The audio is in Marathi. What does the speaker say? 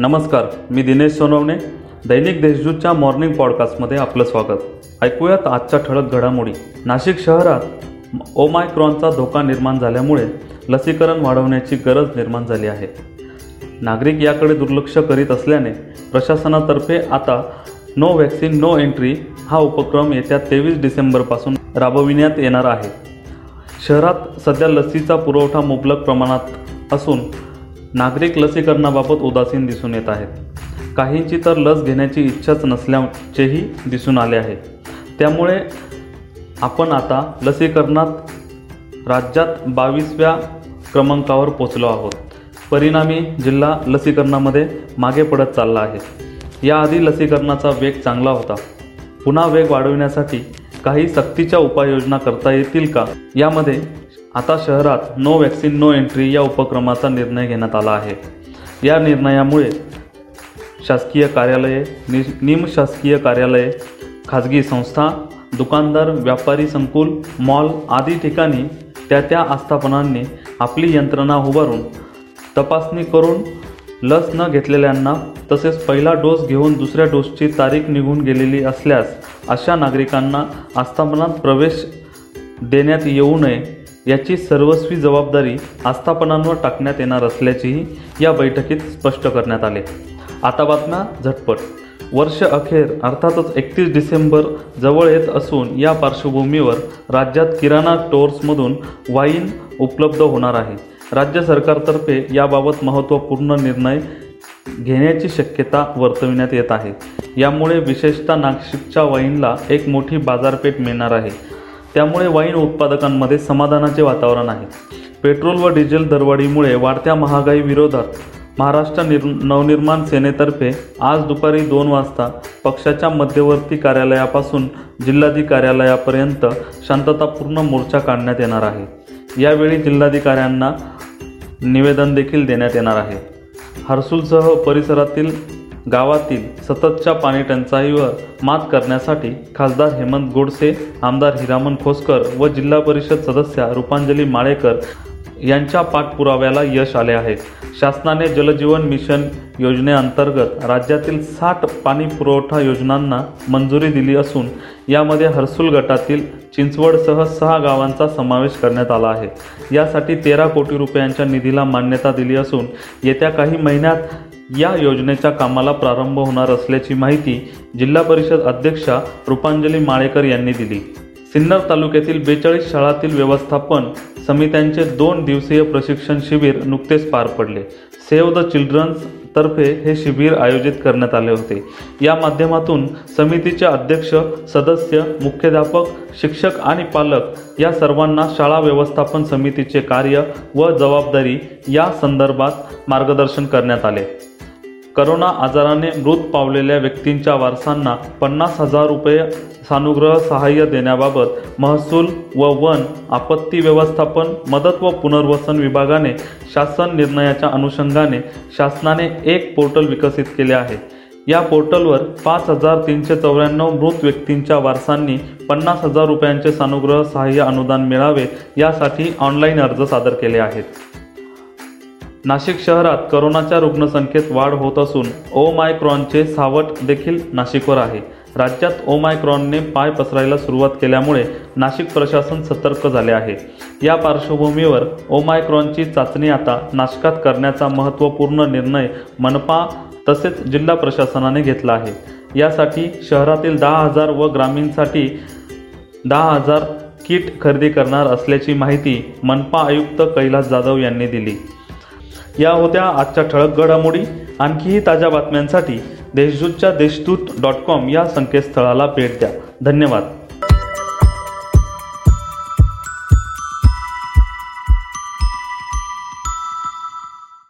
नमस्कार मी दिनेश सोनवणे. दैनिक देशजूतच्या मॉर्निंग पॉडकास्टमध्ये आपलं स्वागत. ऐकूयात आजच्या ठळक घडामोडी. नाशिक शहरात ओमायक्रॉनचा धोका निर्माण झाल्यामुळे लसीकरण वाढवण्याची गरज निर्माण झाली आहे. नागरिक याकडे दुर्लक्ष करीत असल्याने प्रशासनातर्फे आता नो व्हॅक्सिन नो एंट्री हा उपक्रम येत्या तेवीस डिसेंबरपासून राबविण्यात येणार आहे. शहरात सध्या लसीचा पुरवठा मुबलक प्रमाणात असून नागरिक लसीकरणाबाबत उदासीन दिसून येत आहेत. काहींची तर लस घेण्याची इच्छाच नसल्याचेही दिसून आले आहे. त्यामुळे आपण आता लसीकरणात राज्यात बावीसव्या क्रमांकावर पोचलो आहोत. परिणामी जिल्हा लसीकरणामध्ये मागे पडत चालला आहे. याआधी लसीकरणाचा वेग चांगला होता. पुन्हा वेग वाढविण्यासाठी काही सक्तीच्या उपाययोजना करता येतील का? यामध्ये आता शहरात नो वॅक्सिन नो एंट्री या उपक्रमाचा निर्णय घेण्यात आला आहे. या निर्णयामुळे शासकीय कार्यालये नि निमशासकीय कार्यालये खाजगी संस्था दुकानदार व्यापारी संकुल मॉल आदी ठिकाणी त्या त्या आस्थापनांनी आपली यंत्रणा उभारून तपासणी करून लस न घेतलेल्यांना तसेच पहिला डोस घेऊन दुसऱ्या डोसची तारीख निघून गेलेली असल्यास अशा नागरिकांना आस्थापनात प्रवेश देण्यात येऊ नये. याची सर्वस्वी जबाबदारी आस्थापनांवर टाकण्यात येणार असल्याचेही या बैठकीत स्पष्ट करण्यात आले. आता बातम्या झटपट. वर्ष अखेर अर्थातच एकतीस डिसेंबर जवळ येत असून या पार्श्वभूमीवर राज्यात किराणा स्टोअर्समधून वाईन उपलब्ध होणार आहे. राज्य सरकारतर्फे याबाबत महत्त्वपूर्ण निर्णय घेण्याची शक्यता वर्तविण्यात येत आहे. यामुळे विशेषतः नाशिकच्या वाईनला एक मोठी बाजारपेठ मिळणार आहे. त्यामुळे वाईन उत्पादकांमध्ये समाधानाचे वातावरण आहे. पेट्रोल व डिझेल दरवाढीमुळे वाढत्या महागाई विरोधात महाराष्ट्र निर नवनिर्माण सेनेतर्फे आज दुपारी दोन वाजता पक्षाच्या मध्यवर्ती कार्यालयापासून जिल्हाधिकारी कार्यालयापर्यंत शांततापूर्ण मोर्चा काढण्यात येणार आहे. यावेळी जिल्हाधिकाऱ्यांना निवेदन देखील देण्यात येणार आहे. हर्सूलसह परिसरातील गावातील सततच्या पाणी टंचाईवर मात करण्यासाठी खासदार हेमंत गोडसे आमदार हिरामन खोसकर व जिल्हा परिषद सदस्या रूपांजली माळेकर यांच्या पाठपुराव्याला यश आले आहे. शासनाने जलजीवन मिशन योजनेअंतर्गत राज्यातील साठ पाणी पुरवठा योजनांना मंजुरी दिली असून यामध्ये हर्सुल गटातील चिंचवडसह सहा गावांचा समावेश करण्यात आला आहे. यासाठी तेरा कोटी रुपयांच्या निधीला मान्यता दिली असून येत्या काही महिन्यात या योजनेच्या कामाला प्रारंभ होणार असल्याची माहिती जिल्हा परिषद अध्यक्षा रूपांजली माळेकर यांनी दिली. सिन्नर तालुक्यातील बेचाळीस शाळातील व्यवस्थापन समित्यांचे दोन दिवसीय प्रशिक्षण शिबिर नुकतेच पार पडले. सेव्ह द चिल्ड्रन्स तर्फे हे शिबिर आयोजित करण्यात आले होते. या माध्यमातून समितीचे अध्यक्ष सदस्य मुख्याध्यापक शिक्षक आणि पालक या सर्वांना शाळा व्यवस्थापन समितीचे कार्य व जबाबदारी या संदर्भात मार्गदर्शन करण्यात आले. करोना आजाराने मृत पावलेल्या व्यक्तींच्या वारसांना पन्नास हजार रुपये सानुग्रह सहाय्य देण्याबाबत महसूल व वन आपत्ती व्यवस्थापन मदत व पुनर्वसन विभागाने शासन निर्णयाच्या अनुषंगाने शासनाने एक पोर्टल विकसित केले आहे. या पोर्टलवर पाच हजार तीनशे चौऱ्याण्णव मृत व्यक्तींच्या वारसांनी पन्नास हजार रुपयांचे सानुग्रह सहाय्य अनुदान मिळावे यासाठी ऑनलाईन अर्ज सादर केले आहेत. नाशिक शहरात करोनाच्या रुग्णसंख्येत वाढ होत असून ओमायक्रॉनचे सावट देखील नाशिकवर आहे. राज्यात ओमायक्रॉनने पाय पसरायला सुरुवात केल्यामुळे नाशिक प्रशासन सतर्क झाले आहे. या पार्श्वभूमीवर ओमायक्रॉनची चाचणी आता नाशकात करण्याचा महत्त्वपूर्ण निर्णय मनपा तसेच जिल्हा प्रशासनाने घेतला आहे. यासाठी शहरातील दहा हजार व ग्रामीणसाठी दहा हजार किट खरेदी करणार असल्याची माहिती मनपा आयुक्त कैलास जाधव यांनी दिली. या होत्या आजच्या ठळक घडामोडी. आणखीही ताज्या बातम्यांसाठी देशदूतच्या देशदूत डॉट कॉम या संकेतस्थळाला भेट द्या. धन्यवाद.